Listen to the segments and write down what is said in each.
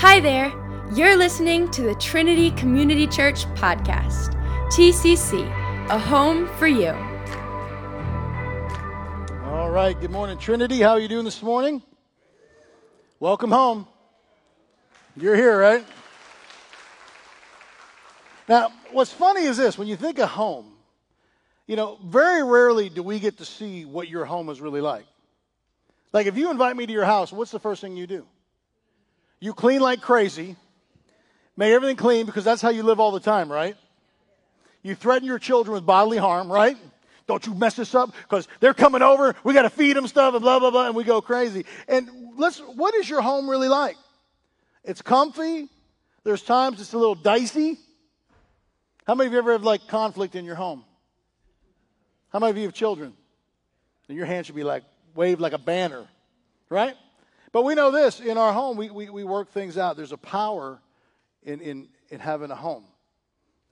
Hi there. You're listening to the Trinity Community Church podcast. TCC, a home for you. All right. Good morning, Trinity. How are you doing this morning? Welcome home. You're here, right? Now, what's funny is this when you think of home, you know, very rarely do we get to see what your home is really like. Like, if you invite me to your house, what's the first thing you do? You clean like crazy, make everything clean because that's how you live all the time, right? You threaten your children with bodily harm, right? Don't you mess this up because they're coming over. We got to feed them stuff and blah, blah, blah, and we go crazy. And let's, what is your home really like? It's comfy. There's times it's a little dicey. How many of you ever have like conflict in your home? How many of you have children? And your hand should be like waved like a banner, right? But we know this in our home, we, we, we work things out. There's a power in, in, in having a home.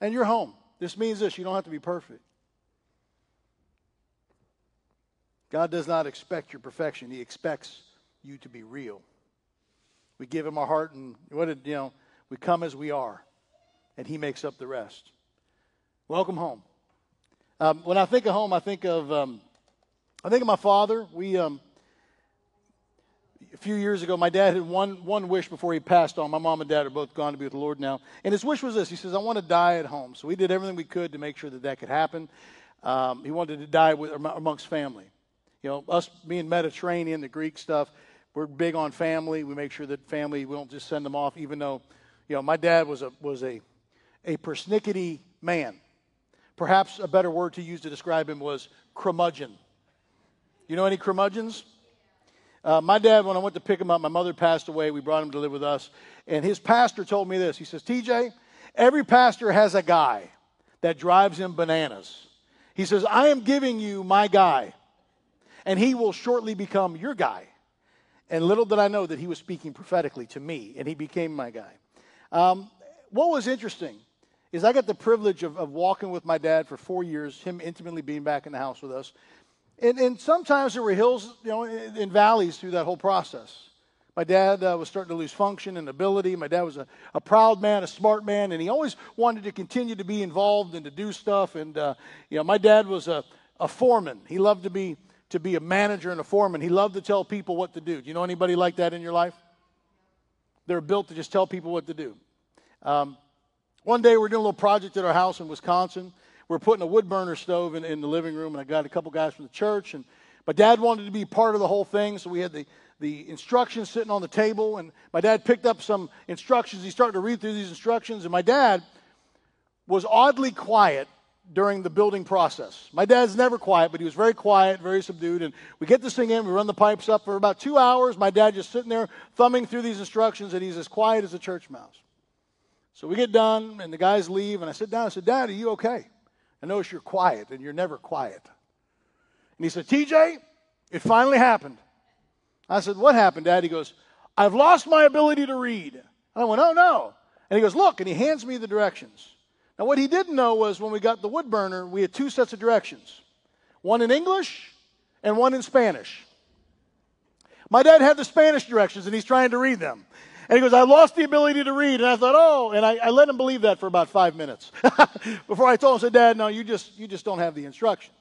And your home. This means this you don't have to be perfect. God does not expect your perfection, He expects you to be real. We give Him our heart, and what did, you know, we come as we are, and He makes up the rest. Welcome home. Um, when I think of home, I think of um, I think of my father. We um, few years ago, my dad had one one wish before he passed on. My mom and dad are both gone to be with the Lord now, and his wish was this: He says, "I want to die at home." So we did everything we could to make sure that that could happen. Um, he wanted to die with, amongst family. You know, us being Mediterranean, the Greek stuff, we're big on family. We make sure that family we don't just send them off, even though, you know, my dad was a was a a persnickety man. Perhaps a better word to use to describe him was curmudgeon. You know any curmudgeons? Uh, my dad, when I went to pick him up, my mother passed away. We brought him to live with us. And his pastor told me this. He says, TJ, every pastor has a guy that drives him bananas. He says, I am giving you my guy, and he will shortly become your guy. And little did I know that he was speaking prophetically to me, and he became my guy. Um, what was interesting is I got the privilege of, of walking with my dad for four years, him intimately being back in the house with us. And, and sometimes there were hills, you know, and valleys through that whole process. My dad uh, was starting to lose function and ability. My dad was a, a proud man, a smart man, and he always wanted to continue to be involved and to do stuff. And, uh, you know, my dad was a, a foreman. He loved to be, to be a manager and a foreman. He loved to tell people what to do. Do you know anybody like that in your life? They're built to just tell people what to do. Um, one day we're doing a little project at our house in Wisconsin. We're putting a wood burner stove in, in the living room, and I got a couple guys from the church. And my dad wanted to be part of the whole thing, so we had the, the instructions sitting on the table. And my dad picked up some instructions. He started to read through these instructions, and my dad was oddly quiet during the building process. My dad's never quiet, but he was very quiet, very subdued. And we get this thing in, we run the pipes up for about two hours. My dad just sitting there thumbing through these instructions, and he's as quiet as a church mouse. So we get done, and the guys leave, and I sit down. And I said, Dad, are you okay? I notice you're quiet, and you're never quiet. And he said, TJ, it finally happened. I said, What happened, Dad? He goes, I've lost my ability to read. And I went, Oh, no. And he goes, Look, and he hands me the directions. Now, what he didn't know was when we got the wood burner, we had two sets of directions one in English and one in Spanish. My dad had the Spanish directions, and he's trying to read them. And he goes, I lost the ability to read. And I thought, oh, and I, I let him believe that for about five minutes before I told him, I said, Dad, no, you just, you just don't have the instructions.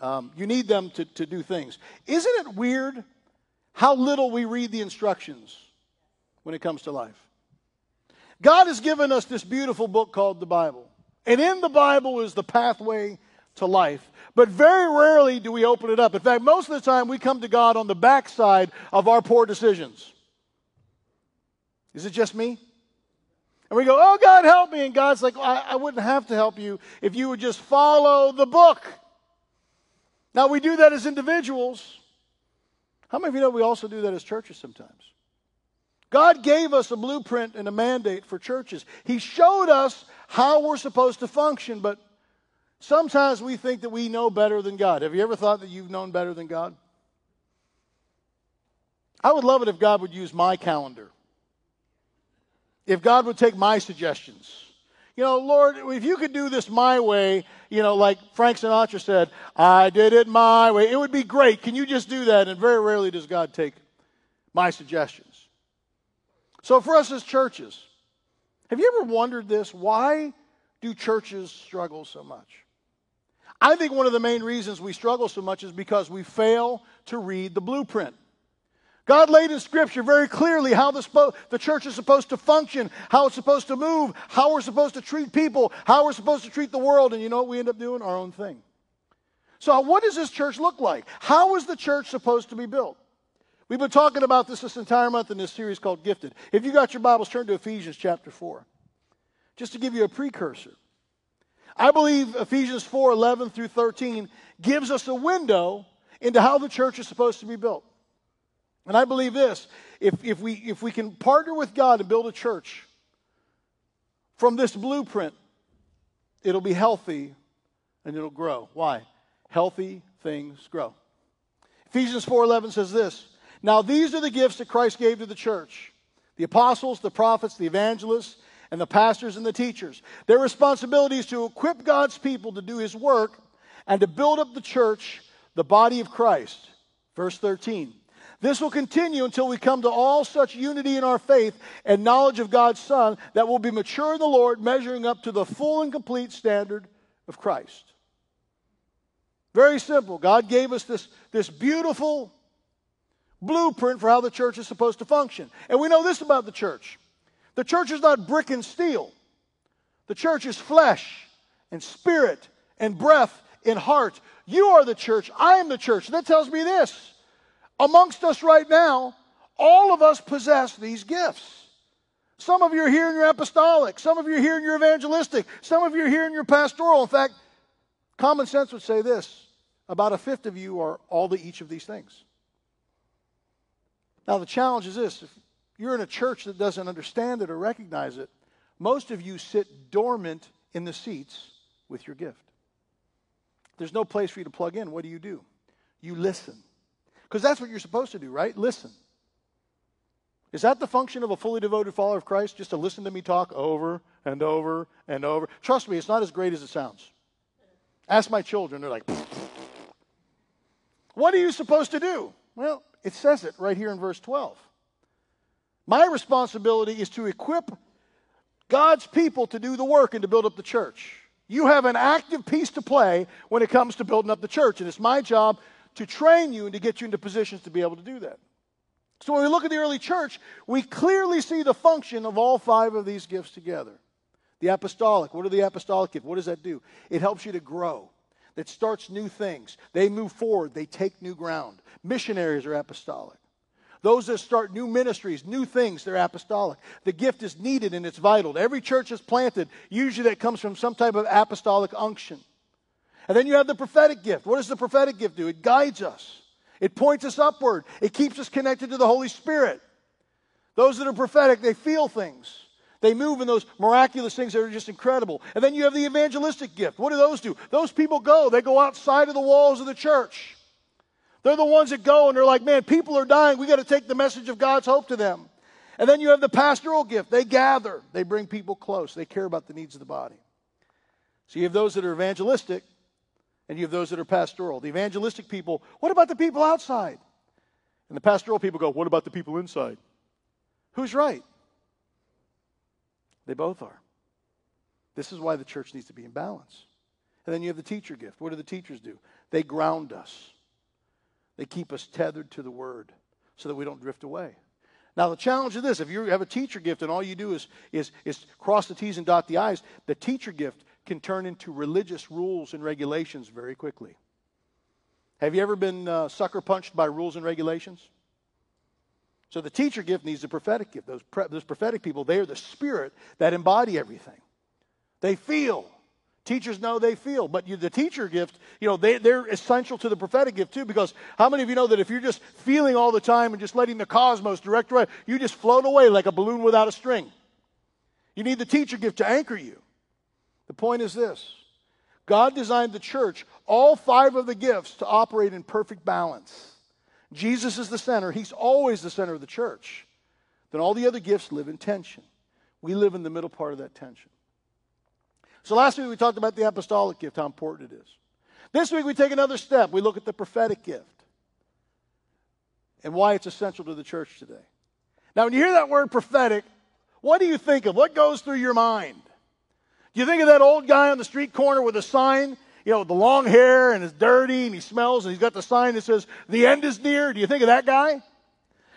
Um, you need them to, to do things. Isn't it weird how little we read the instructions when it comes to life? God has given us this beautiful book called the Bible. And in the Bible is the pathway to life. But very rarely do we open it up. In fact, most of the time we come to God on the backside of our poor decisions. Is it just me? And we go, Oh, God, help me. And God's like, I, I wouldn't have to help you if you would just follow the book. Now, we do that as individuals. How many of you know we also do that as churches sometimes? God gave us a blueprint and a mandate for churches. He showed us how we're supposed to function, but sometimes we think that we know better than God. Have you ever thought that you've known better than God? I would love it if God would use my calendar if God would take my suggestions. You know, Lord, if you could do this my way, you know, like Frank Sinatra said, I did it my way, it would be great. Can you just do that? And very rarely does God take my suggestions. So, for us as churches, have you ever wondered this? Why do churches struggle so much? I think one of the main reasons we struggle so much is because we fail to read the blueprint. God laid in Scripture very clearly how the, spo- the church is supposed to function, how it's supposed to move, how we're supposed to treat people, how we're supposed to treat the world, and you know what we end up doing? Our own thing. So, what does this church look like? How is the church supposed to be built? We've been talking about this this entire month in this series called Gifted. If you got your Bibles, turn to Ephesians chapter 4. Just to give you a precursor. I believe Ephesians 4 11 through 13 gives us a window into how the church is supposed to be built. And I believe this if, if, we, if we can partner with God to build a church from this blueprint, it'll be healthy and it'll grow. Why? Healthy things grow. Ephesians 4:11 says this, "Now these are the gifts that Christ gave to the church: the apostles, the prophets, the evangelists, and the pastors and the teachers. Their responsibility is to equip God's people to do his work and to build up the church, the body of Christ. Verse 13. This will continue until we come to all such unity in our faith and knowledge of God's Son that we'll be mature in the Lord, measuring up to the full and complete standard of Christ. Very simple. God gave us this, this beautiful blueprint for how the church is supposed to function. And we know this about the church the church is not brick and steel. The church is flesh and spirit and breath and heart. You are the church. I am the church. That tells me this. Amongst us right now, all of us possess these gifts. Some of you are here in your apostolic. Some of you are here in your evangelistic. Some of you are here in your pastoral. In fact, common sense would say this about a fifth of you are all the each of these things. Now, the challenge is this if you're in a church that doesn't understand it or recognize it, most of you sit dormant in the seats with your gift. There's no place for you to plug in. What do you do? You listen. Because that's what you're supposed to do, right? Listen. Is that the function of a fully devoted follower of Christ? Just to listen to me talk over and over and over? Trust me, it's not as great as it sounds. Ask my children, they're like, what are you supposed to do? Well, it says it right here in verse 12. My responsibility is to equip God's people to do the work and to build up the church. You have an active piece to play when it comes to building up the church, and it's my job to train you and to get you into positions to be able to do that. So when we look at the early church, we clearly see the function of all five of these gifts together. The apostolic, what are the apostolic gifts? What does that do? It helps you to grow. It starts new things. They move forward, they take new ground. Missionaries are apostolic. Those that start new ministries, new things, they're apostolic. The gift is needed and it's vital. Every church is planted, usually that comes from some type of apostolic unction. And then you have the prophetic gift. What does the prophetic gift do? It guides us, it points us upward, it keeps us connected to the Holy Spirit. Those that are prophetic, they feel things. They move in those miraculous things that are just incredible. And then you have the evangelistic gift. What do those do? Those people go, they go outside of the walls of the church. They're the ones that go and they're like, man, people are dying. We got to take the message of God's hope to them. And then you have the pastoral gift. They gather, they bring people close, they care about the needs of the body. So you have those that are evangelistic and you have those that are pastoral. The evangelistic people, what about the people outside? And the pastoral people go, what about the people inside? Who's right? They both are. This is why the church needs to be in balance. And then you have the teacher gift. What do the teachers do? They ground us. They keep us tethered to the word so that we don't drift away. Now, the challenge of this, if you have a teacher gift and all you do is, is, is cross the T's and dot the I's, the teacher gift can turn into religious rules and regulations very quickly. Have you ever been uh, sucker punched by rules and regulations? So the teacher gift needs the prophetic gift. Those, pre- those prophetic people, they are the spirit that embody everything. They feel. Teachers know they feel, but you, the teacher gift, you know, they, they're essential to the prophetic gift too, because how many of you know that if you're just feeling all the time and just letting the cosmos direct away, you just float away like a balloon without a string? You need the teacher gift to anchor you. The point is this God designed the church, all five of the gifts, to operate in perfect balance. Jesus is the center, He's always the center of the church. Then all the other gifts live in tension. We live in the middle part of that tension. So last week we talked about the apostolic gift, how important it is. This week we take another step. We look at the prophetic gift and why it's essential to the church today. Now, when you hear that word prophetic, what do you think of? What goes through your mind? Do you think of that old guy on the street corner with a sign, you know, with the long hair and is dirty and he smells and he's got the sign that says, The end is near? Do you think of that guy?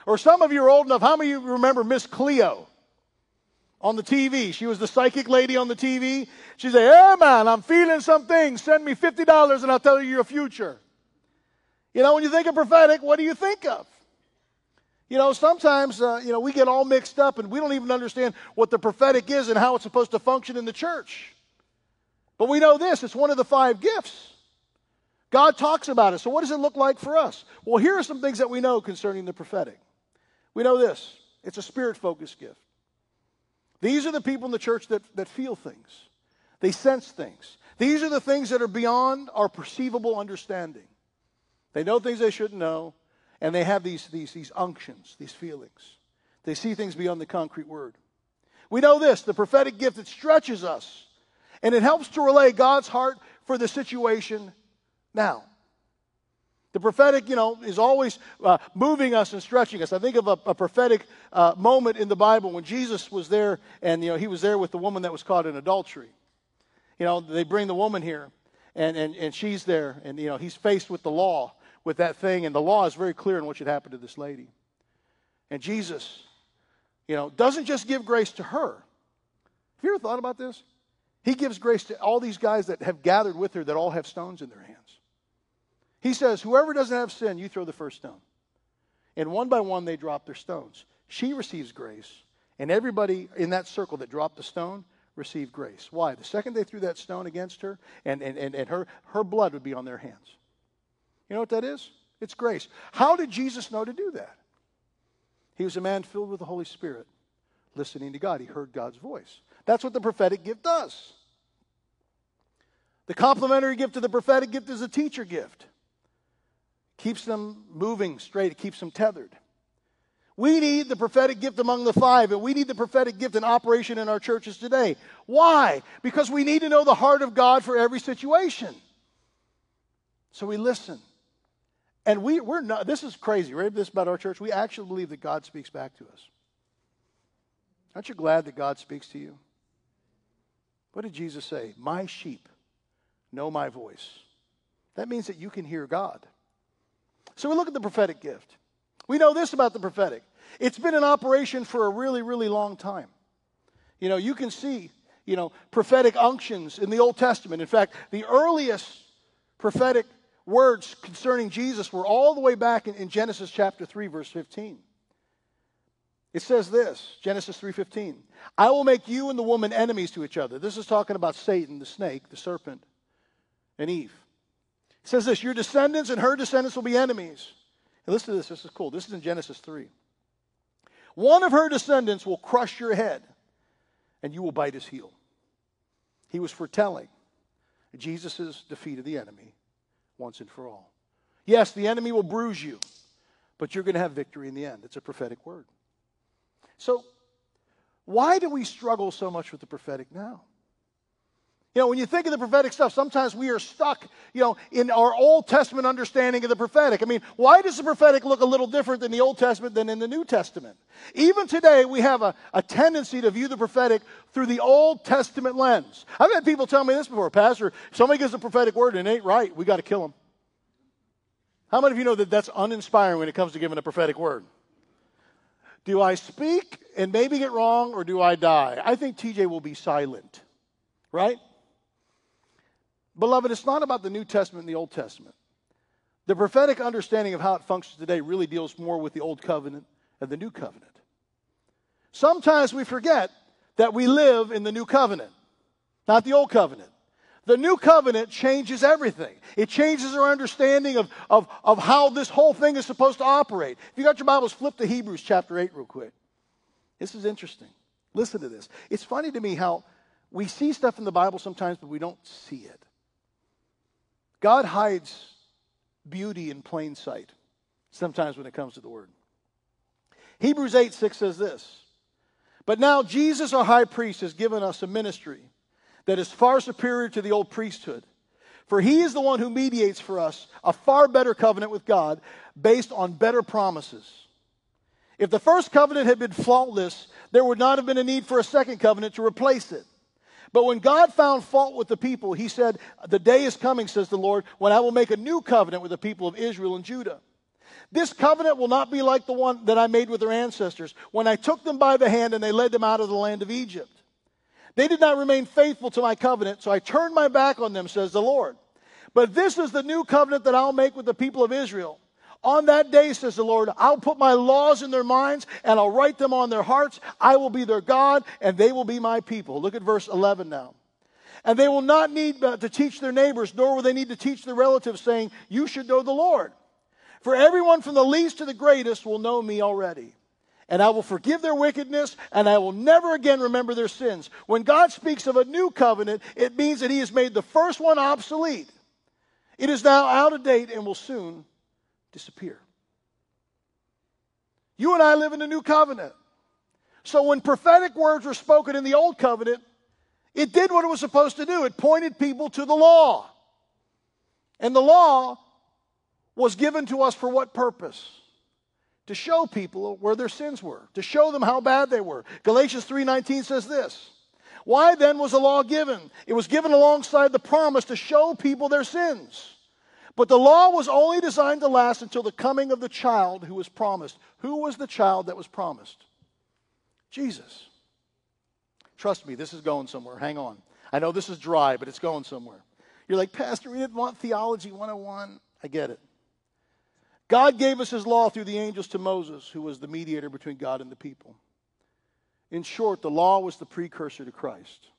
Or some of you are old enough, how many of you remember Miss Cleo on the TV? She was the psychic lady on the TV. She said, Hey man, I'm feeling something. Send me $50 and I'll tell you your future. You know, when you think of prophetic, what do you think of? You know, sometimes, uh, you know, we get all mixed up and we don't even understand what the prophetic is and how it's supposed to function in the church. But we know this it's one of the five gifts. God talks about it. So, what does it look like for us? Well, here are some things that we know concerning the prophetic. We know this it's a spirit focused gift. These are the people in the church that, that feel things, they sense things. These are the things that are beyond our perceivable understanding. They know things they shouldn't know, and they have these, these, these unctions, these feelings. They see things beyond the concrete word. We know this the prophetic gift that stretches us, and it helps to relay God's heart for the situation now. The prophetic, you know, is always uh, moving us and stretching us. I think of a, a prophetic uh, moment in the Bible when Jesus was there, and you know, he was there with the woman that was caught in adultery. You know, they bring the woman here, and, and, and she's there, and you know, he's faced with the law, with that thing, and the law is very clear in what should happen to this lady. And Jesus, you know, doesn't just give grace to her. Have you ever thought about this? He gives grace to all these guys that have gathered with her that all have stones in their hands. He says, Whoever doesn't have sin, you throw the first stone. And one by one, they drop their stones. She receives grace, and everybody in that circle that dropped the stone received grace. Why? The second they threw that stone against her, and, and, and, and her, her blood would be on their hands. You know what that is? It's grace. How did Jesus know to do that? He was a man filled with the Holy Spirit, listening to God. He heard God's voice. That's what the prophetic gift does. The complementary gift of the prophetic gift is a teacher gift. Keeps them moving straight, it keeps them tethered. We need the prophetic gift among the five, and we need the prophetic gift in operation in our churches today. Why? Because we need to know the heart of God for every situation. So we listen. And we, we're not, this is crazy, right? This about our church. We actually believe that God speaks back to us. Aren't you glad that God speaks to you? What did Jesus say? My sheep know my voice. That means that you can hear God. So we look at the prophetic gift. We know this about the prophetic it's been in operation for a really, really long time. You know, you can see, you know, prophetic unctions in the Old Testament. In fact, the earliest prophetic words concerning Jesus were all the way back in, in Genesis chapter 3 verse 15. It says this, Genesis 3:15. I will make you and the woman enemies to each other. This is talking about Satan, the snake, the serpent, and Eve. It says this, your descendants and her descendants will be enemies. And listen to this, this is cool. This is in Genesis 3. One of her descendants will crush your head, and you will bite his heel. He was foretelling Jesus' defeat of the enemy once and for all. Yes, the enemy will bruise you, but you're going to have victory in the end. It's a prophetic word. So, why do we struggle so much with the prophetic now? You know, when you think of the prophetic stuff, sometimes we are stuck, you know, in our Old Testament understanding of the prophetic. I mean, why does the prophetic look a little different in the Old Testament than in the New Testament? Even today, we have a, a tendency to view the prophetic through the Old Testament lens. I've had people tell me this before, Pastor, somebody gives a prophetic word and it ain't right, we got to kill them. How many of you know that that's uninspiring when it comes to giving a prophetic word? Do I speak and maybe get wrong or do I die? I think TJ will be silent, right? Beloved, it's not about the New Testament and the Old Testament. The prophetic understanding of how it functions today really deals more with the Old Covenant and the New Covenant. Sometimes we forget that we live in the New Covenant, not the Old Covenant. The New Covenant changes everything. It changes our understanding of, of, of how this whole thing is supposed to operate. If you got your Bibles, flip to Hebrews chapter 8 real quick. This is interesting. Listen to this. It's funny to me how we see stuff in the Bible sometimes, but we don't see it. God hides beauty in plain sight sometimes when it comes to the word. Hebrews 8 6 says this But now Jesus, our high priest, has given us a ministry that is far superior to the old priesthood. For he is the one who mediates for us a far better covenant with God based on better promises. If the first covenant had been faultless, there would not have been a need for a second covenant to replace it. But when God found fault with the people, he said, The day is coming, says the Lord, when I will make a new covenant with the people of Israel and Judah. This covenant will not be like the one that I made with their ancestors when I took them by the hand and they led them out of the land of Egypt. They did not remain faithful to my covenant, so I turned my back on them, says the Lord. But this is the new covenant that I'll make with the people of Israel. On that day, says the Lord, I'll put my laws in their minds and I'll write them on their hearts. I will be their God and they will be my people. Look at verse 11 now. And they will not need to teach their neighbors, nor will they need to teach their relatives, saying, You should know the Lord. For everyone from the least to the greatest will know me already. And I will forgive their wickedness, and I will never again remember their sins. When God speaks of a new covenant, it means that He has made the first one obsolete. It is now out of date and will soon disappear. You and I live in the new covenant. So when prophetic words were spoken in the old covenant, it did what it was supposed to do. It pointed people to the law. And the law was given to us for what purpose? To show people where their sins were, to show them how bad they were. Galatians 3:19 says this. Why then was the law given? It was given alongside the promise to show people their sins. But the law was only designed to last until the coming of the child who was promised. Who was the child that was promised? Jesus. Trust me, this is going somewhere. Hang on. I know this is dry, but it's going somewhere. You're like, Pastor, we didn't want theology 101. I get it. God gave us his law through the angels to Moses, who was the mediator between God and the people. In short, the law was the precursor to Christ.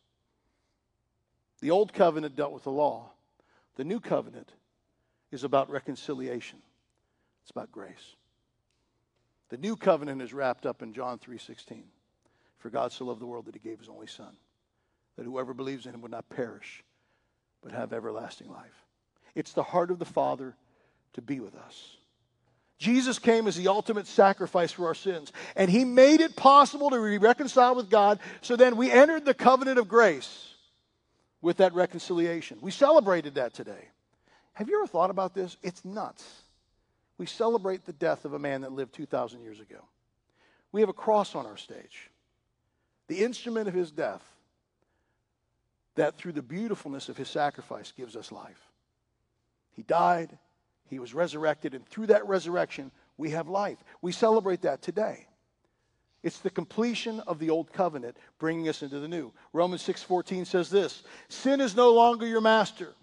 The old covenant dealt with the law, the new covenant is about reconciliation. It's about grace. The new covenant is wrapped up in John 3:16. For God so loved the world that he gave his only son, that whoever believes in him would not perish, but have everlasting life. It's the heart of the Father to be with us. Jesus came as the ultimate sacrifice for our sins, and he made it possible to be reconciled with God, so then we entered the covenant of grace with that reconciliation. We celebrated that today. Have you ever thought about this? It's nuts. We celebrate the death of a man that lived 2,000 years ago. We have a cross on our stage, the instrument of his death, that through the beautifulness of his sacrifice gives us life. He died, he was resurrected, and through that resurrection, we have life. We celebrate that today. It's the completion of the old covenant bringing us into the new. Romans 6:14 says this, sin is no longer your master,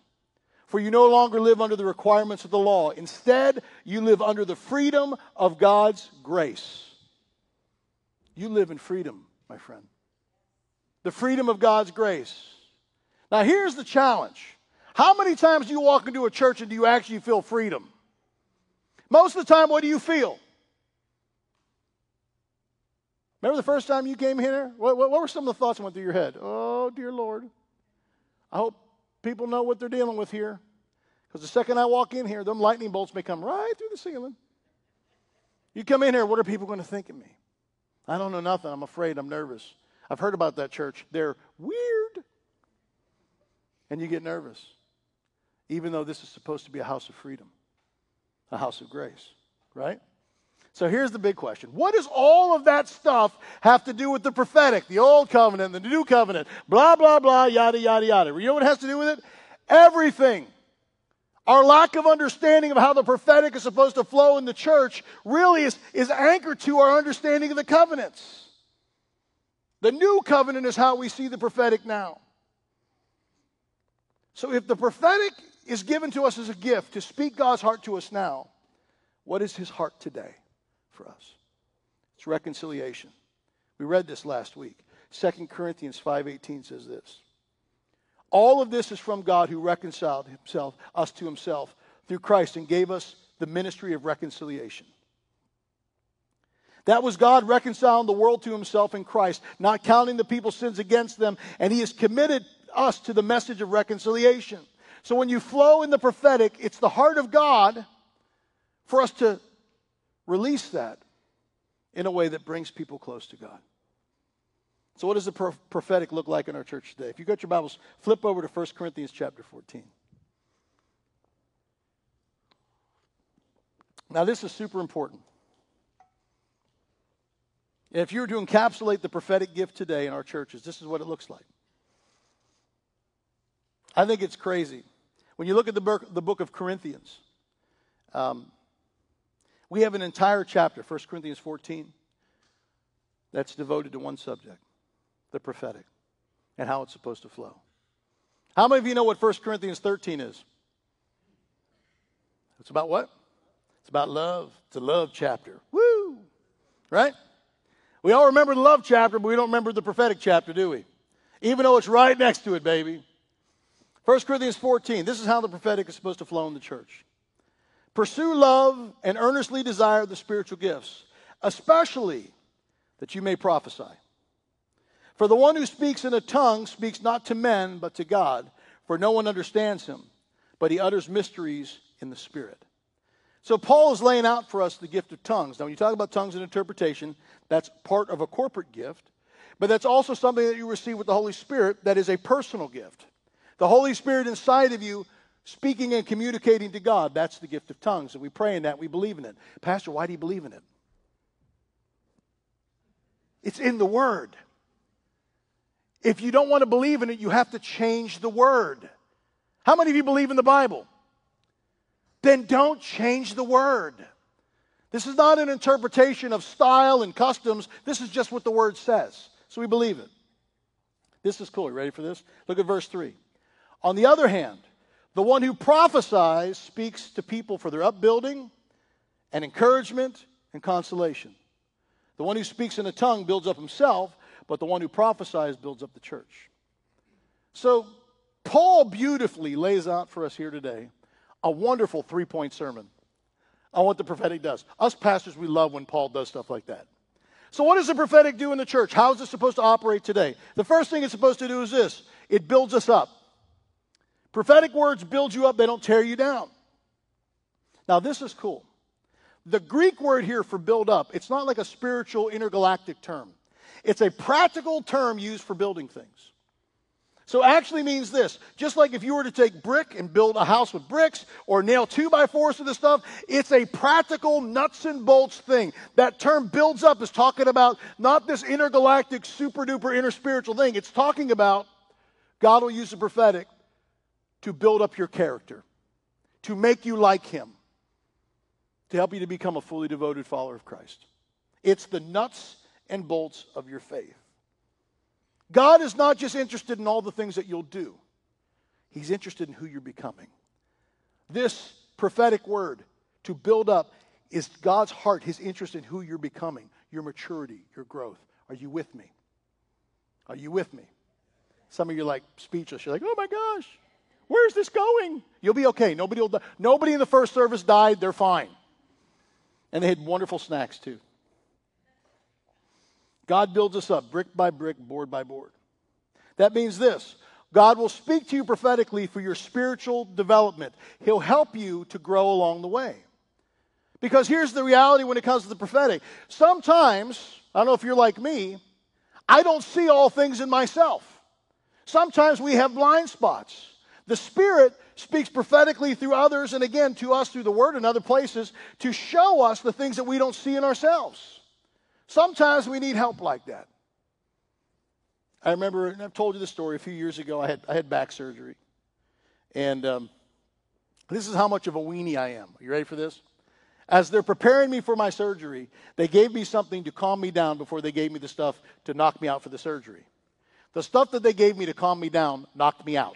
for you no longer live under the requirements of the law. Instead, you live under the freedom of God's grace. You live in freedom, my friend. The freedom of God's grace. Now here's the challenge. How many times do you walk into a church and do you actually feel freedom? Most of the time, what do you feel? Remember the first time you came here? What, what, what, were some of the thoughts that went through your head? Oh, dear Lord. I hope people know what they're dealing with here. Because the second I walk in here, them lightning bolts may come right through the ceiling. You come in here, what are people going to think of me? I don't know nothing. I'm afraid. I'm nervous. I've heard about that church. They're weird. And you get nervous even though this is supposed to be a house of freedom, a house of grace, right? So here's the big question. What does all of that stuff have to do with the prophetic, the old covenant, the new covenant, blah, blah, blah, yada, yada, yada? You know what it has to do with it? Everything. Our lack of understanding of how the prophetic is supposed to flow in the church really is, is anchored to our understanding of the covenants. The new covenant is how we see the prophetic now. So if the prophetic is given to us as a gift to speak God's heart to us now, what is his heart today for us? It's reconciliation. We read this last week. 2 Corinthians 5:18 says this. All of this is from God who reconciled himself us to himself through Christ and gave us the ministry of reconciliation. That was God reconciling the world to himself in Christ, not counting the people's sins against them, and he has committed us to the message of reconciliation. So when you flow in the prophetic, it's the heart of God for us to release that in a way that brings people close to God. So what does the prophetic look like in our church today? If you got your Bibles, flip over to 1 Corinthians chapter 14. Now this is super important. If you were to encapsulate the prophetic gift today in our churches, this is what it looks like. I think it's crazy. When you look at the book, the book of Corinthians, um, we have an entire chapter, 1 Corinthians 14, that's devoted to one subject the prophetic and how it's supposed to flow. How many of you know what 1 Corinthians 13 is? It's about what? It's about love. It's a love chapter. Woo! Right? We all remember the love chapter, but we don't remember the prophetic chapter, do we? Even though it's right next to it, baby. 1 Corinthians 14. This is how the prophetic is supposed to flow in the church. Pursue love and earnestly desire the spiritual gifts, especially that you may prophesy. For the one who speaks in a tongue speaks not to men, but to God, for no one understands him, but he utters mysteries in the Spirit. So, Paul is laying out for us the gift of tongues. Now, when you talk about tongues and interpretation, that's part of a corporate gift, but that's also something that you receive with the Holy Spirit that is a personal gift. The Holy Spirit inside of you speaking and communicating to God, that's the gift of tongues. And we pray in that, we believe in it. Pastor, why do you believe in it? It's in the Word. If you don't want to believe in it, you have to change the Word. How many of you believe in the Bible? Then don't change the Word. This is not an interpretation of style and customs. This is just what the Word says. So we believe it. This is cool. You ready for this? Look at verse 3. On the other hand, the one who prophesies speaks to people for their upbuilding and encouragement and consolation. The one who speaks in a tongue builds up himself, but the one who prophesies builds up the church. So, Paul beautifully lays out for us here today a wonderful three point sermon on what the prophetic does. Us pastors, we love when Paul does stuff like that. So, what does the prophetic do in the church? How is it supposed to operate today? The first thing it's supposed to do is this it builds us up. Prophetic words build you up, they don't tear you down. Now, this is cool. The Greek word here for build up, it's not like a spiritual intergalactic term. It's a practical term used for building things. So actually means this. Just like if you were to take brick and build a house with bricks or nail two by fours to the stuff, it's a practical nuts and bolts thing. That term builds up is talking about not this intergalactic super duper inner spiritual thing. It's talking about God will use the prophetic to build up your character, to make you like Him, to help you to become a fully devoted follower of Christ. It's the nuts and bolts of your faith. God is not just interested in all the things that you'll do, He's interested in who you're becoming. This prophetic word to build up is God's heart, His interest in who you're becoming, your maturity, your growth. Are you with me? Are you with me? Some of you are like speechless. You're like, oh my gosh. Where's this going? You'll be okay. Nobody will die. Nobody in the first service died. They're fine. And they had wonderful snacks too. God builds us up brick by brick, board by board. That means this God will speak to you prophetically for your spiritual development. He'll help you to grow along the way. Because here's the reality when it comes to the prophetic. Sometimes, I don't know if you're like me, I don't see all things in myself. Sometimes we have blind spots. The Spirit speaks prophetically through others and again to us through the Word and other places to show us the things that we don't see in ourselves. Sometimes we need help like that. I remember, and I've told you this story a few years ago. I had, I had back surgery. And um, this is how much of a weenie I am. Are you ready for this? As they're preparing me for my surgery, they gave me something to calm me down before they gave me the stuff to knock me out for the surgery. The stuff that they gave me to calm me down knocked me out.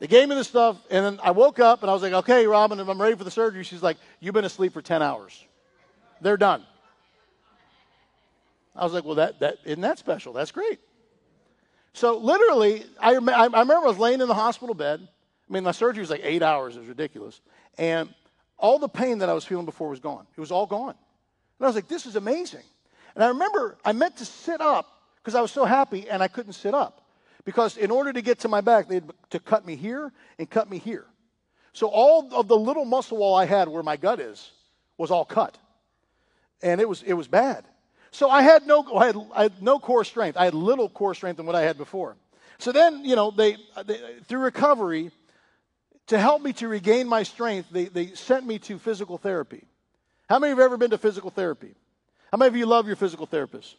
They gave me the stuff, and then I woke up and I was like, okay, Robin, I'm ready for the surgery, she's like, you've been asleep for 10 hours. They're done. I was like, well, that, that isn't that special? That's great. So literally, I, I, remember I was laying in the hospital bed. I mean, my surgery was like eight hours. It was ridiculous. And all the pain that I was feeling before was gone. It was all gone. And I was like, this is amazing. And I remember I meant to sit up because I was so happy and I couldn't sit up. Because in order to get to my back, they had to cut me here and cut me here. So all of the little muscle wall I had where my gut is was all cut. And it was, it was bad. So I had, no, I, had, I had no core strength. I had little core strength than what I had before. So then, you know, they, they through recovery, to help me to regain my strength, they, they sent me to physical therapy. How many of you have ever been to physical therapy? How many of you love your physical therapist?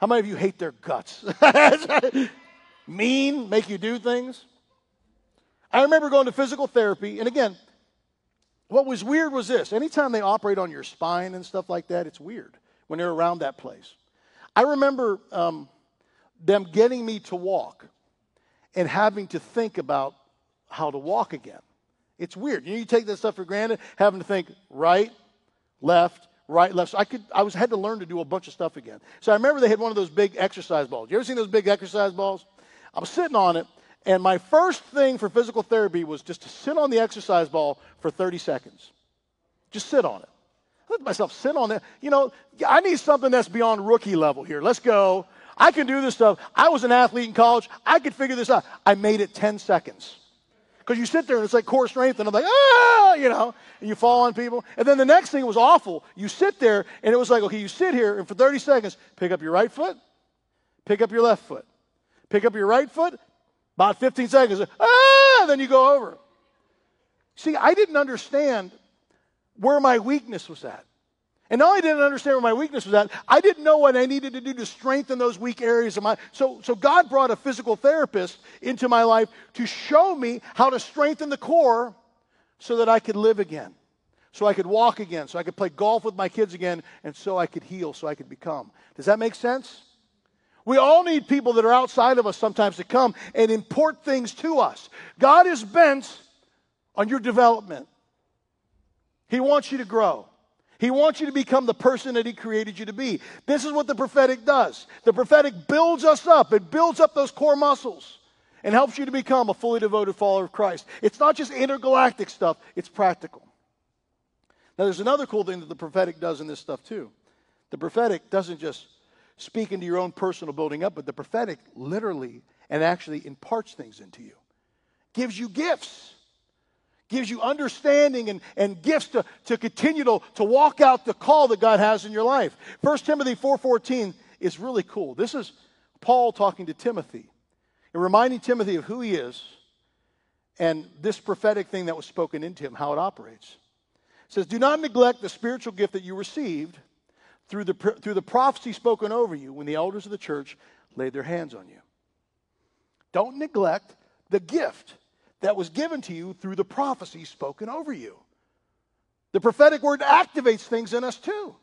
How many of you hate their guts? mean, make you do things? I remember going to physical therapy, and again, what was weird was this anytime they operate on your spine and stuff like that, it's weird when they're around that place. I remember um, them getting me to walk and having to think about how to walk again. It's weird. You, know, you take that stuff for granted, having to think right, left, right, left. So I could, I was had to learn to do a bunch of stuff again. So I remember they had one of those big exercise balls. You ever seen those big exercise balls? I was sitting on it, and my first thing for physical therapy was just to sit on the exercise ball for 30 seconds. Just sit on it. I let myself sit on it. You know, I need something that's beyond rookie level here. Let's go. I can do this stuff. I was an athlete in college. I could figure this out. I made it 10 seconds. Because you sit there and it's like core strength, and I'm like, ah, you know, and you fall on people. And then the next thing was awful. You sit there, and it was like, okay, you sit here, and for 30 seconds, pick up your right foot, pick up your left foot, pick up your right foot, about 15 seconds, ah, then you go over. See, I didn't understand where my weakness was at. And not only didn't understand where my weakness was at, I didn't know what I needed to do to strengthen those weak areas of my. So, so God brought a physical therapist into my life to show me how to strengthen the core so that I could live again, so I could walk again, so I could play golf with my kids again, and so I could heal, so I could become. Does that make sense? We all need people that are outside of us sometimes to come and import things to us. God is bent on your development. He wants you to grow. He wants you to become the person that He created you to be. This is what the prophetic does. The prophetic builds us up, it builds up those core muscles and helps you to become a fully devoted follower of Christ. It's not just intergalactic stuff, it's practical. Now, there's another cool thing that the prophetic does in this stuff, too. The prophetic doesn't just speak into your own personal building up, but the prophetic literally and actually imparts things into you, gives you gifts gives you understanding and, and gifts to, to continue to, to walk out the call that God has in your life. 1 Timothy 4.14 is really cool. This is Paul talking to Timothy and reminding Timothy of who he is and this prophetic thing that was spoken into him, how it operates. It says, Do not neglect the spiritual gift that you received through the, through the prophecy spoken over you when the elders of the church laid their hands on you. Don't neglect the gift that was given to you through the prophecy spoken over you. The prophetic word activates things in us too.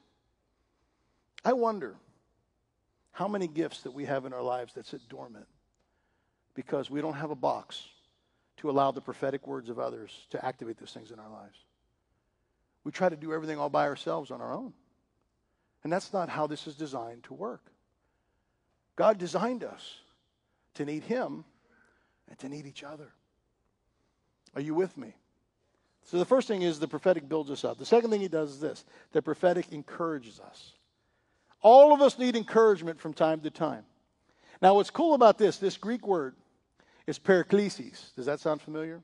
I wonder how many gifts that we have in our lives that sit dormant because we don't have a box to allow the prophetic words of others to activate those things in our lives. We try to do everything all by ourselves on our own. And that's not how this is designed to work. God designed us to need Him and to need each other. Are you with me? So the first thing is the prophetic builds us up. The second thing he does is this the prophetic encourages us. All of us need encouragement from time to time. Now, what's cool about this, this Greek word is paraklesis. Does that sound familiar?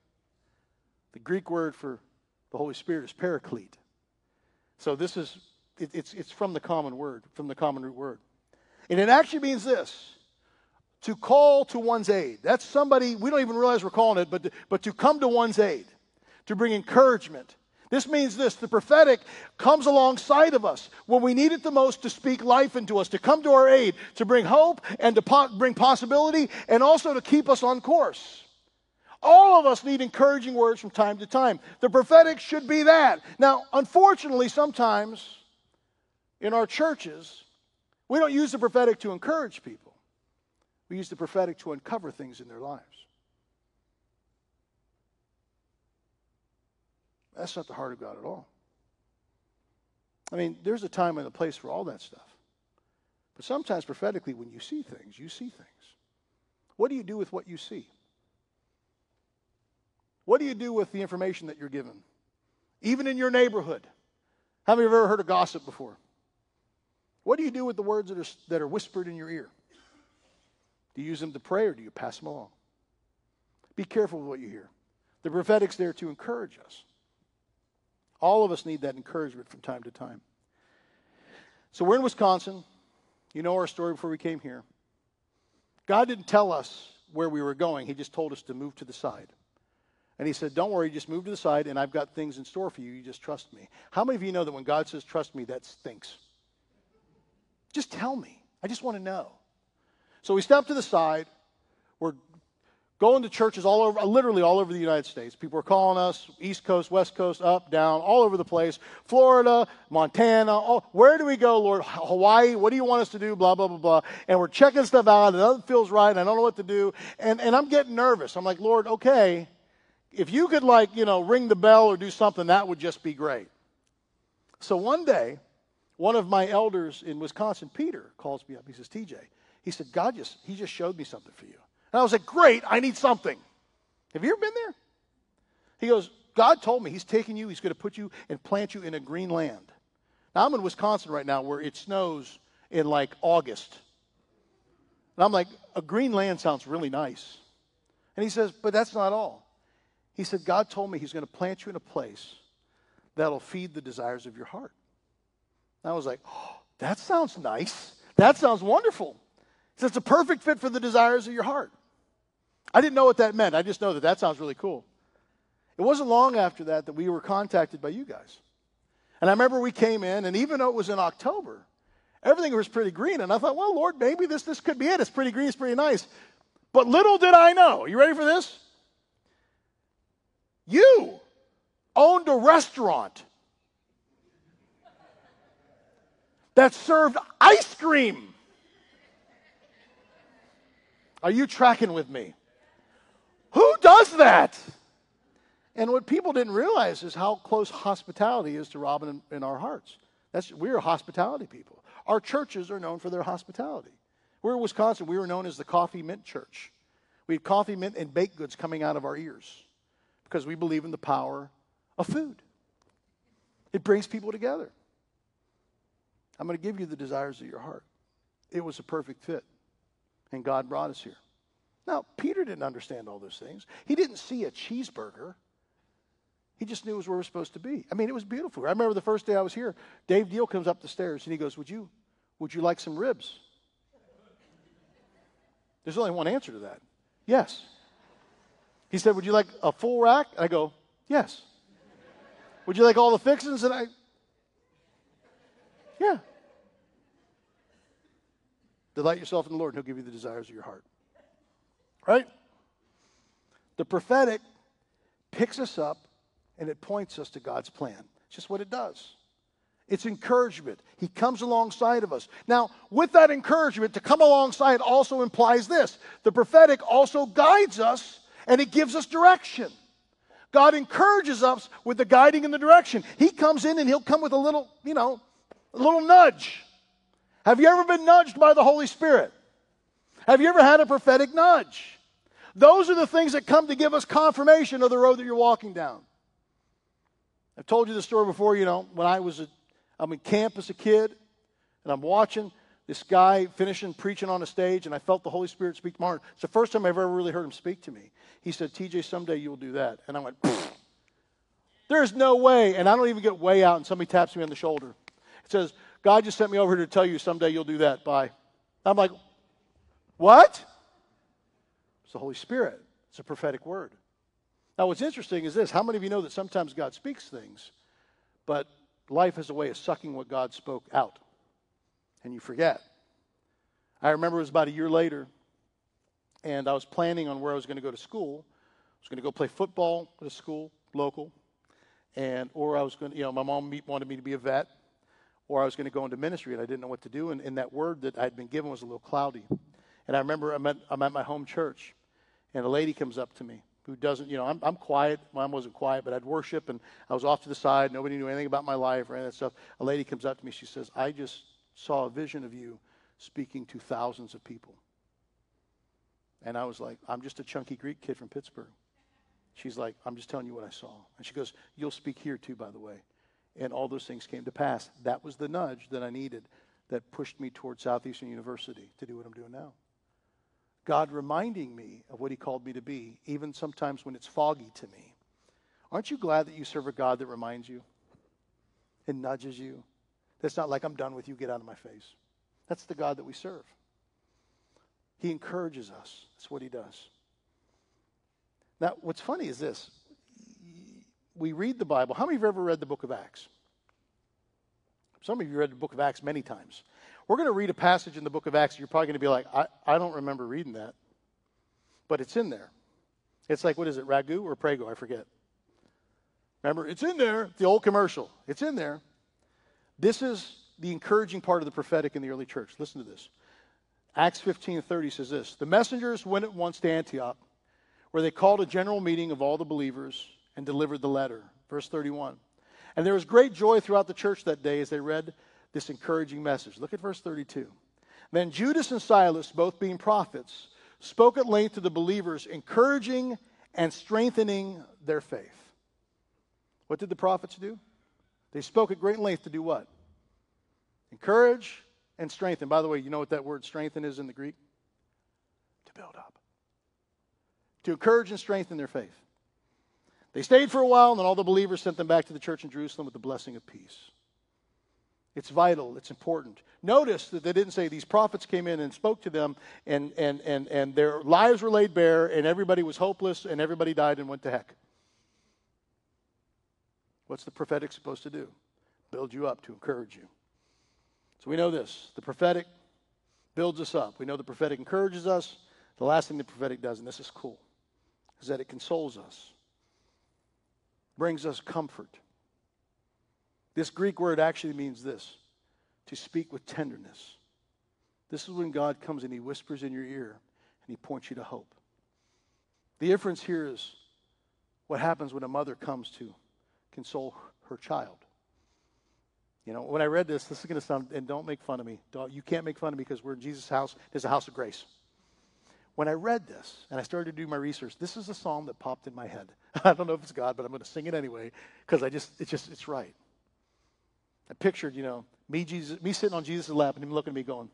The Greek word for the Holy Spirit is paraclete. So this is, it, it's, it's from the common word, from the common root word. And it actually means this to call to one's aid. That's somebody, we don't even realize we're calling it, but to, but to come to one's aid, to bring encouragement. This means this the prophetic comes alongside of us when we need it the most to speak life into us, to come to our aid, to bring hope and to po- bring possibility, and also to keep us on course. All of us need encouraging words from time to time. The prophetic should be that. Now, unfortunately, sometimes in our churches, we don't use the prophetic to encourage people. We use the prophetic to uncover things in their lives. That's not the heart of God at all. I mean, there's a time and a place for all that stuff. But sometimes prophetically, when you see things, you see things. What do you do with what you see? What do you do with the information that you're given? Even in your neighborhood. How many of you ever heard of gossip before? What do you do with the words that are, that are whispered in your ear? Do you use them to pray or do you pass them along? Be careful with what you hear. The prophetic's there to encourage us. All of us need that encouragement from time to time. So we're in Wisconsin. You know our story before we came here. God didn't tell us where we were going, He just told us to move to the side. And He said, Don't worry, just move to the side, and I've got things in store for you. You just trust me. How many of you know that when God says trust me, that stinks? Just tell me. I just want to know. So we step to the side. We're going to churches all over, literally all over the United States. People are calling us, East Coast, West Coast, up, down, all over the place. Florida, Montana, all, where do we go, Lord? Hawaii, what do you want us to do? Blah, blah, blah, blah. And we're checking stuff out, and nothing feels right, and I don't know what to do. And, and I'm getting nervous. I'm like, Lord, okay, if you could, like, you know, ring the bell or do something, that would just be great. So one day, one of my elders in Wisconsin, Peter, calls me up. He says, TJ, he said, God just, he just showed me something for you. And I was like, great, I need something. Have you ever been there? He goes, God told me he's taking you, he's going to put you and plant you in a green land. Now, I'm in Wisconsin right now where it snows in like August. And I'm like, a green land sounds really nice. And he says, but that's not all. He said, God told me he's going to plant you in a place that'll feed the desires of your heart. And I was like, oh, that sounds nice. That sounds wonderful. Said, it's a perfect fit for the desires of your heart. I didn't know what that meant. I just know that that sounds really cool. It wasn't long after that that we were contacted by you guys. And I remember we came in, and even though it was in October, everything was pretty green. And I thought, well, Lord, maybe this, this could be it. It's pretty green, it's pretty nice. But little did I know. You ready for this? You owned a restaurant that served ice cream. Are you tracking with me? Who does that? And what people didn't realize is how close hospitality is to Robin in, in our hearts. That's, we're hospitality people. Our churches are known for their hospitality. We're in Wisconsin. We were known as the Coffee Mint Church. We had coffee, mint, and baked goods coming out of our ears because we believe in the power of food. It brings people together. I'm going to give you the desires of your heart. It was a perfect fit, and God brought us here. Now, Peter didn't understand all those things. He didn't see a cheeseburger. He just knew it was where we are supposed to be. I mean, it was beautiful. I remember the first day I was here, Dave Deal comes up the stairs and he goes, Would you, would you like some ribs? There's only one answer to that. Yes. He said, Would you like a full rack? And I go, Yes. Would you like all the fixings? And I, Yeah. Delight yourself in the Lord, and He'll give you the desires of your heart. Right? The prophetic picks us up and it points us to God's plan. It's just what it does. It's encouragement. He comes alongside of us. Now, with that encouragement, to come alongside also implies this the prophetic also guides us and it gives us direction. God encourages us with the guiding and the direction. He comes in and he'll come with a little, you know, a little nudge. Have you ever been nudged by the Holy Spirit? Have you ever had a prophetic nudge? Those are the things that come to give us confirmation of the road that you're walking down. I've told you the story before, you know, when I was at, I'm in camp as a kid, and I'm watching this guy finishing preaching on a stage, and I felt the Holy Spirit speak to my heart. It's the first time I've ever really heard him speak to me. He said, TJ, someday you'll do that. And I went, there's no way. And I don't even get way out, and somebody taps me on the shoulder. It says, God just sent me over here to tell you someday you'll do that. Bye. I'm like, what? It's the Holy Spirit. It's a prophetic word. Now, what's interesting is this how many of you know that sometimes God speaks things, but life has a way of sucking what God spoke out, and you forget? I remember it was about a year later, and I was planning on where I was going to go to school. I was going to go play football at a school, local, and or I was going to, you know, my mom wanted me to be a vet, or I was going to go into ministry, and I didn't know what to do. And, and that word that I'd been given was a little cloudy. And I remember I'm at, I'm at my home church, and a lady comes up to me who doesn't, you know, I'm, I'm quiet. Mom wasn't quiet, but I'd worship, and I was off to the side. Nobody knew anything about my life or any of that stuff. A lady comes up to me. She says, I just saw a vision of you speaking to thousands of people. And I was like, I'm just a chunky Greek kid from Pittsburgh. She's like, I'm just telling you what I saw. And she goes, You'll speak here too, by the way. And all those things came to pass. That was the nudge that I needed that pushed me toward Southeastern University to do what I'm doing now. God reminding me of what He called me to be, even sometimes when it's foggy to me. Aren't you glad that you serve a God that reminds you and nudges you? That's not like I'm done with you, get out of my face. That's the God that we serve. He encourages us. That's what He does. Now, what's funny is this we read the Bible. How many of you have ever read the book of Acts? Some of you read the book of Acts many times. We're going to read a passage in the book of Acts. You're probably going to be like, I, I don't remember reading that. But it's in there. It's like, what is it, Ragu or Prego? I forget. Remember, it's in there, the old commercial. It's in there. This is the encouraging part of the prophetic in the early church. Listen to this. Acts 15:30 says this, "The messengers went at once to Antioch, where they called a general meeting of all the believers and delivered the letter." Verse 31. And there was great joy throughout the church that day as they read this encouraging message. Look at verse 32. Then Judas and Silas, both being prophets, spoke at length to the believers, encouraging and strengthening their faith. What did the prophets do? They spoke at great length to do what? Encourage and strengthen. By the way, you know what that word strengthen is in the Greek? To build up. To encourage and strengthen their faith. They stayed for a while, and then all the believers sent them back to the church in Jerusalem with the blessing of peace. It's vital, it's important. Notice that they didn't say these prophets came in and spoke to them, and, and, and, and their lives were laid bare, and everybody was hopeless, and everybody died and went to heck. What's the prophetic supposed to do? Build you up to encourage you. So we know this the prophetic builds us up. We know the prophetic encourages us. The last thing the prophetic does, and this is cool, is that it consoles us, brings us comfort. This Greek word actually means this to speak with tenderness. This is when God comes and he whispers in your ear and he points you to hope. The difference here is what happens when a mother comes to console her child. You know, when I read this, this is going to sound, and don't make fun of me. Don't, you can't make fun of me because we're in Jesus' house. There's a house of grace. When I read this and I started to do my research, this is a song that popped in my head. I don't know if it's God, but I'm going to sing it anyway because I just, it's just, it's right. I pictured, you know, me, Jesus, me sitting on Jesus' lap and him looking at me going,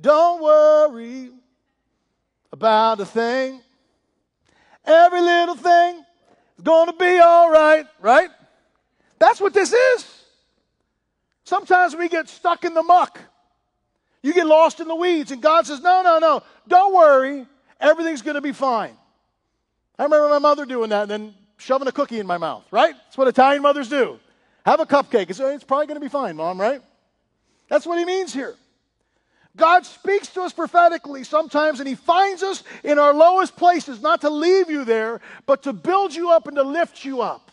Don't worry about a thing. Every little thing is going to be all right, right? That's what this is. Sometimes we get stuck in the muck. You get lost in the weeds, and God says, No, no, no, don't worry. Everything's going to be fine. I remember my mother doing that and then shoving a cookie in my mouth, right? That's what Italian mothers do. Have a cupcake. It's, it's probably going to be fine, mom, right? That's what he means here. God speaks to us prophetically sometimes, and He finds us in our lowest places, not to leave you there, but to build you up and to lift you up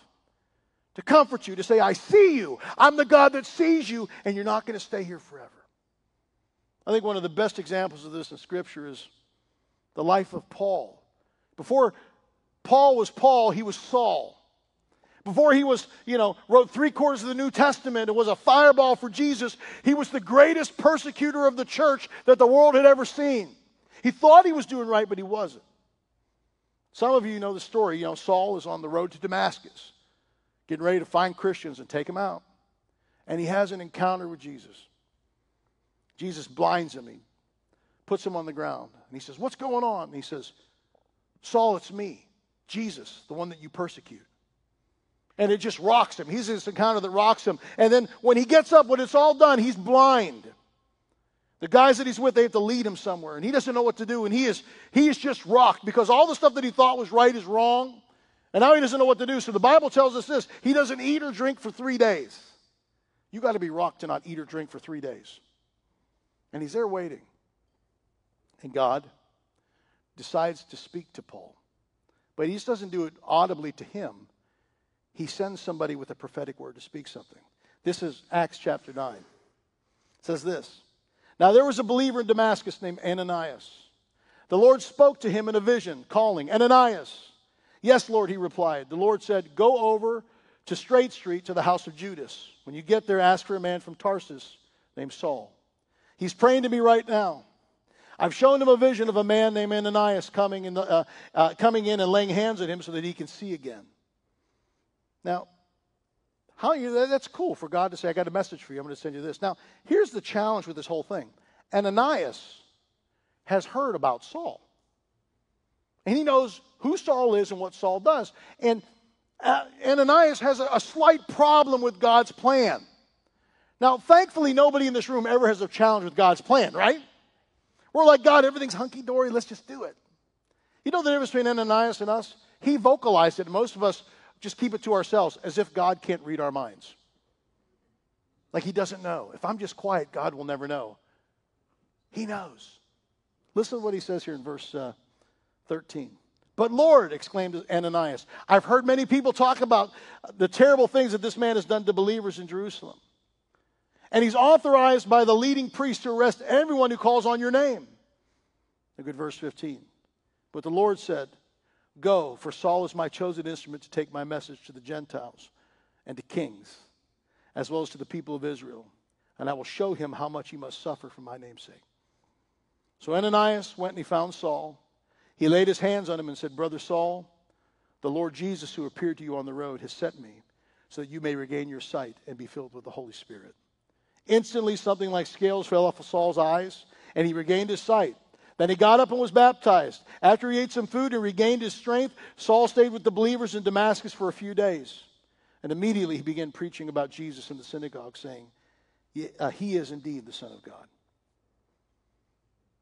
to comfort you, to say, I see you. I'm the God that sees you, and you're not going to stay here forever. I think one of the best examples of this in Scripture is the life of Paul. Before Paul was Paul, he was Saul. Before he was, you know, wrote three quarters of the New Testament and was a fireball for Jesus, he was the greatest persecutor of the church that the world had ever seen. He thought he was doing right, but he wasn't. Some of you know the story. You know, Saul is on the road to Damascus getting ready to find Christians and take them out. And he has an encounter with Jesus. Jesus blinds him. He puts him on the ground. And he says, What's going on? And he says, Saul, it's me, Jesus, the one that you persecute. And it just rocks him. He's this encounter that rocks him. And then when he gets up, when it's all done, he's blind. The guys that he's with, they have to lead him somewhere. And he doesn't know what to do. And he is, he is just rocked because all the stuff that he thought was right is wrong. And now he doesn't know what to do. So the Bible tells us this he doesn't eat or drink for three days. You got to be rocked to not eat or drink for three days. And he's there waiting. And God decides to speak to Paul. But he just doesn't do it audibly to him. He sends somebody with a prophetic word to speak something. This is Acts chapter 9. It says this Now there was a believer in Damascus named Ananias. The Lord spoke to him in a vision, calling, Ananias. Yes, Lord, he replied. The Lord said, Go over to Straight Street to the house of Judas. When you get there, ask for a man from Tarsus named Saul. He's praying to me right now. I've shown him a vision of a man named Ananias coming in, the, uh, uh, coming in and laying hands on him so that he can see again. Now, how you, that's cool for God to say, I got a message for you. I'm going to send you this. Now, here's the challenge with this whole thing Ananias has heard about Saul. And he knows who Saul is and what Saul does. And uh, Ananias has a, a slight problem with God's plan. Now, thankfully, nobody in this room ever has a challenge with God's plan, right? We're like, God, everything's hunky dory, let's just do it. You know the difference between Ananias and us? He vocalized it, most of us just keep it to ourselves as if God can't read our minds. Like he doesn't know. If I'm just quiet, God will never know. He knows. Listen to what he says here in verse uh, 13. But Lord, exclaimed Ananias, I've heard many people talk about the terrible things that this man has done to believers in Jerusalem. And he's authorized by the leading priest to arrest everyone who calls on your name. Look at verse 15. But the Lord said, Go, for Saul is my chosen instrument to take my message to the Gentiles and to kings, as well as to the people of Israel. And I will show him how much he must suffer for my name's sake. So Ananias went and he found Saul. He laid his hands on him and said, Brother Saul, the Lord Jesus, who appeared to you on the road, has sent me so that you may regain your sight and be filled with the Holy Spirit. Instantly, something like scales fell off of Saul's eyes, and he regained his sight. Then he got up and was baptized. After he ate some food and regained his strength, Saul stayed with the believers in Damascus for a few days. And immediately he began preaching about Jesus in the synagogue, saying, uh, He is indeed the Son of God.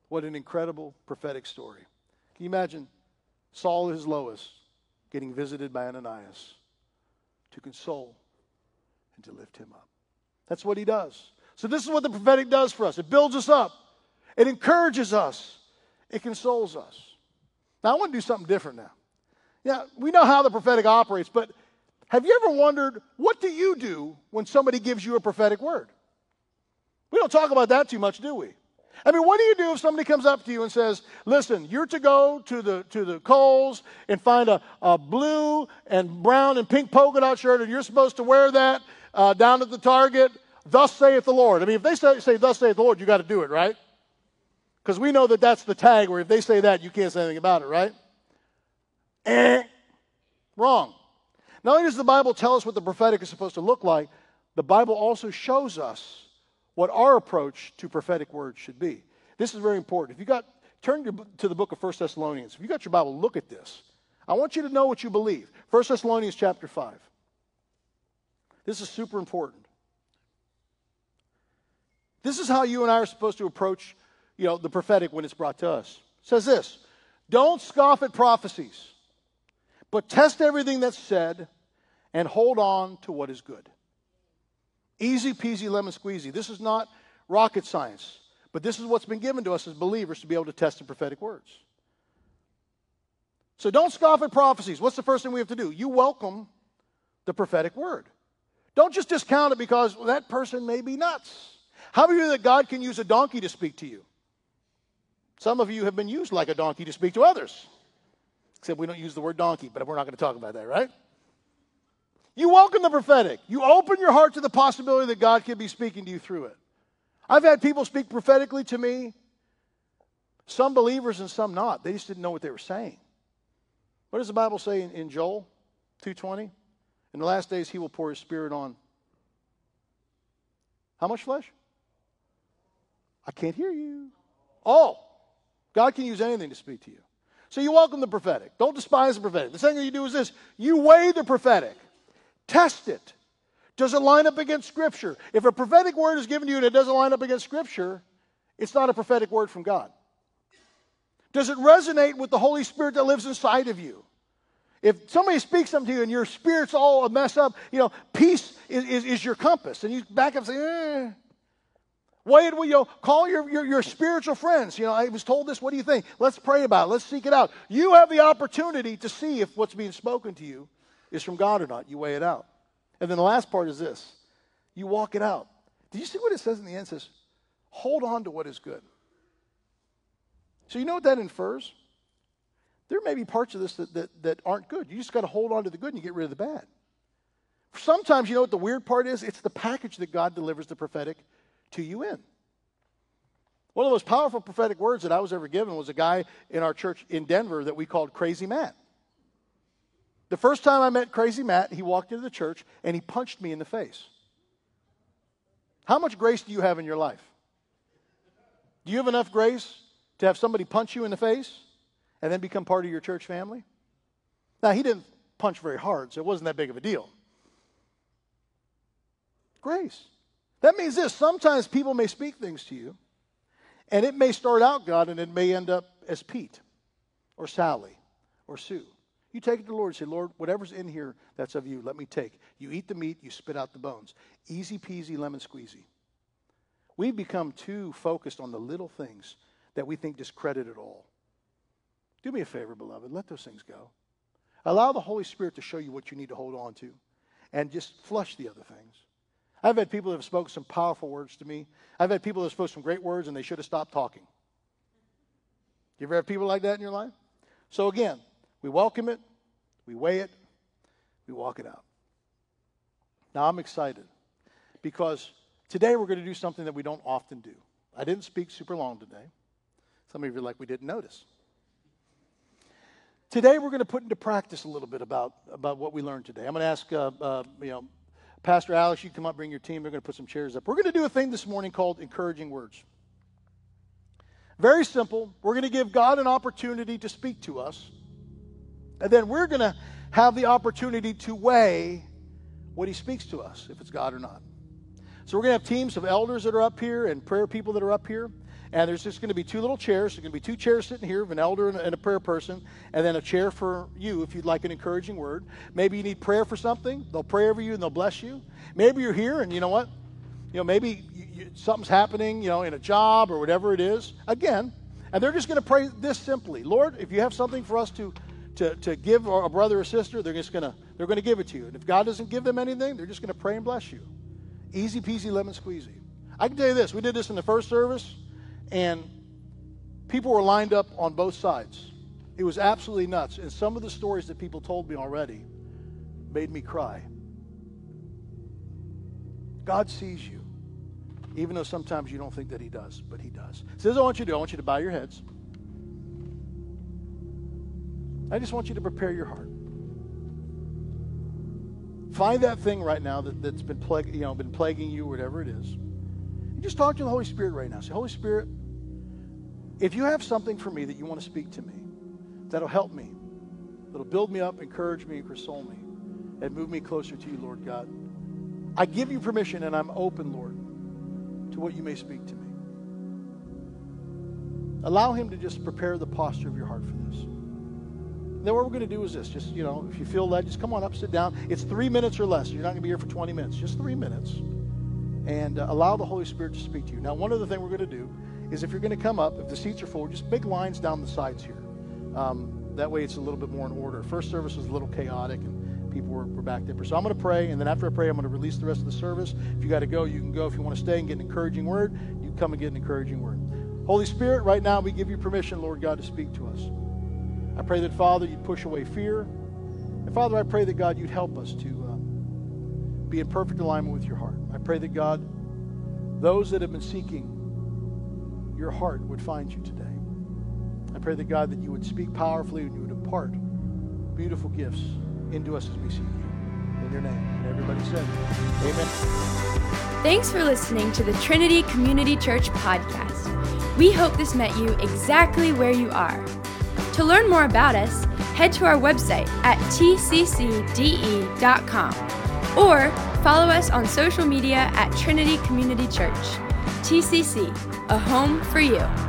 What an incredible prophetic story. Can you imagine Saul at his lowest getting visited by Ananias to console and to lift him up? That's what he does. So, this is what the prophetic does for us it builds us up, it encourages us, it consoles us. Now, I want to do something different now. Yeah, we know how the prophetic operates, but have you ever wondered what do you do when somebody gives you a prophetic word? We don't talk about that too much, do we? I mean, what do you do if somebody comes up to you and says, listen, you're to go to the, to the Kohl's and find a, a blue and brown and pink polka dot shirt, and you're supposed to wear that uh, down at the Target, thus saith the Lord. I mean, if they say, say thus saith the Lord, you got to do it, right? Because we know that that's the tag where if they say that, you can't say anything about it, right? Eh, wrong. Not only does the Bible tell us what the prophetic is supposed to look like, the Bible also shows us what our approach to prophetic words should be. This is very important. If you got turn to the book of 1 Thessalonians. If you got your Bible, look at this. I want you to know what you believe. 1 Thessalonians chapter 5. This is super important. This is how you and I are supposed to approach, you know, the prophetic when it's brought to us. It says this: Don't scoff at prophecies, but test everything that's said and hold on to what is good. Easy peasy lemon squeezy. This is not rocket science, but this is what's been given to us as believers to be able to test the prophetic words. So don't scoff at prophecies. What's the first thing we have to do? You welcome the prophetic word. Don't just discount it because well, that person may be nuts. How many of you that God can use a donkey to speak to you? Some of you have been used like a donkey to speak to others. Except we don't use the word donkey, but we're not going to talk about that, right? You welcome the prophetic. You open your heart to the possibility that God can be speaking to you through it. I've had people speak prophetically to me, some believers and some not. They just didn't know what they were saying. What does the Bible say in, in Joel 2:20? In the last days he will pour his spirit on how much flesh? I can't hear you. All. God can use anything to speak to you. So you welcome the prophetic. Don't despise the prophetic. The second thing you do is this you weigh the prophetic. Test it. Does it line up against Scripture? If a prophetic word is given to you and it doesn't line up against Scripture, it's not a prophetic word from God. Does it resonate with the Holy Spirit that lives inside of you? If somebody speaks something to you and your spirit's all a mess up, you know, peace is, is, is your compass. And you back up and say, eh. Wait, you know, call your, your, your spiritual friends. You know, I was told this. What do you think? Let's pray about it. Let's seek it out. You have the opportunity to see if what's being spoken to you is from God or not. You weigh it out. And then the last part is this you walk it out. Do you see what it says in the end? It says, hold on to what is good. So you know what that infers? There may be parts of this that, that, that aren't good. You just got to hold on to the good and you get rid of the bad. Sometimes, you know what the weird part is? It's the package that God delivers the prophetic to you in. One of the most powerful prophetic words that I was ever given was a guy in our church in Denver that we called Crazy Matt. The first time I met Crazy Matt, he walked into the church and he punched me in the face. How much grace do you have in your life? Do you have enough grace to have somebody punch you in the face and then become part of your church family? Now, he didn't punch very hard, so it wasn't that big of a deal. Grace. That means this sometimes people may speak things to you, and it may start out God, and it may end up as Pete or Sally or Sue. You take it to the Lord and say, Lord, whatever's in here that's of you, let me take. You eat the meat, you spit out the bones. Easy peasy, lemon squeezy. We've become too focused on the little things that we think discredit it all. Do me a favor, beloved. Let those things go. Allow the Holy Spirit to show you what you need to hold on to and just flush the other things. I've had people that have spoken some powerful words to me. I've had people that have spoken some great words and they should have stopped talking. You ever have people like that in your life? So again, we welcome it, we weigh it, we walk it out. Now I'm excited because today we're going to do something that we don't often do. I didn't speak super long today. Some of you are like, we didn't notice. Today we're going to put into practice a little bit about, about what we learned today. I'm going to ask, uh, uh, you know, Pastor Alex, you come up, bring your team. They're going to put some chairs up. We're going to do a thing this morning called encouraging words. Very simple. We're going to give God an opportunity to speak to us. And then we're going to have the opportunity to weigh what he speaks to us, if it's God or not. So we're going to have teams of elders that are up here and prayer people that are up here. And there's just going to be two little chairs. There's going to be two chairs sitting here, of an elder and a, prayer person, and then a chair for you if you'd like an encouraging word. Maybe you need prayer for something. They'll pray over you and they'll bless you. Maybe you're here and you know what? You know, maybe you, you, something's happening, you know, in a job or whatever it is. Again, and they're just going to pray this simply Lord, if you have something for us to, to, to give a brother or sister, they're just going to they're going to give it to you. And if God doesn't give them anything, they're just going to pray and bless you. Easy peasy lemon squeezy. I can tell you this: we did this in the first service and people were lined up on both sides. It was absolutely nuts. And some of the stories that people told me already made me cry. God sees you, even though sometimes you don't think that He does, but He does. So, this I want you to do I want you to bow your heads. I just want you to prepare your heart. Find that thing right now that, that's been, plague, you know, been plaguing you, whatever it is. Just talk to the Holy Spirit right now. Say, Holy Spirit, if you have something for me that you want to speak to me, that'll help me, that'll build me up, encourage me, console me, and move me closer to you, Lord God, I give you permission and I'm open, Lord, to what you may speak to me. Allow Him to just prepare the posture of your heart for this. then what we're going to do is this just, you know, if you feel led, just come on up, sit down. It's three minutes or less. You're not going to be here for 20 minutes, just three minutes. And uh, allow the Holy Spirit to speak to you. Now, one other thing we're going to do is if you're going to come up, if the seats are full, just make lines down the sides here. Um, that way it's a little bit more in order. First service was a little chaotic and people were, were back there. So I'm going to pray, and then after I pray, I'm going to release the rest of the service. If you got to go, you can go. If you want to stay and get an encouraging word, you come and get an encouraging word. Holy Spirit, right now we give you permission, Lord God, to speak to us. I pray that, Father, you'd push away fear. And Father, I pray that, God, you'd help us to uh, be in perfect alignment with your heart. I pray that, God, those that have been seeking your heart would find you today. I pray that God that you would speak powerfully and you would impart beautiful gifts into us as we seek you. In your name. And everybody said, Amen. Thanks for listening to the Trinity Community Church podcast. We hope this met you exactly where you are. To learn more about us, head to our website at tccde.com or follow us on social media at Trinity Community Church. TCC, a home for you.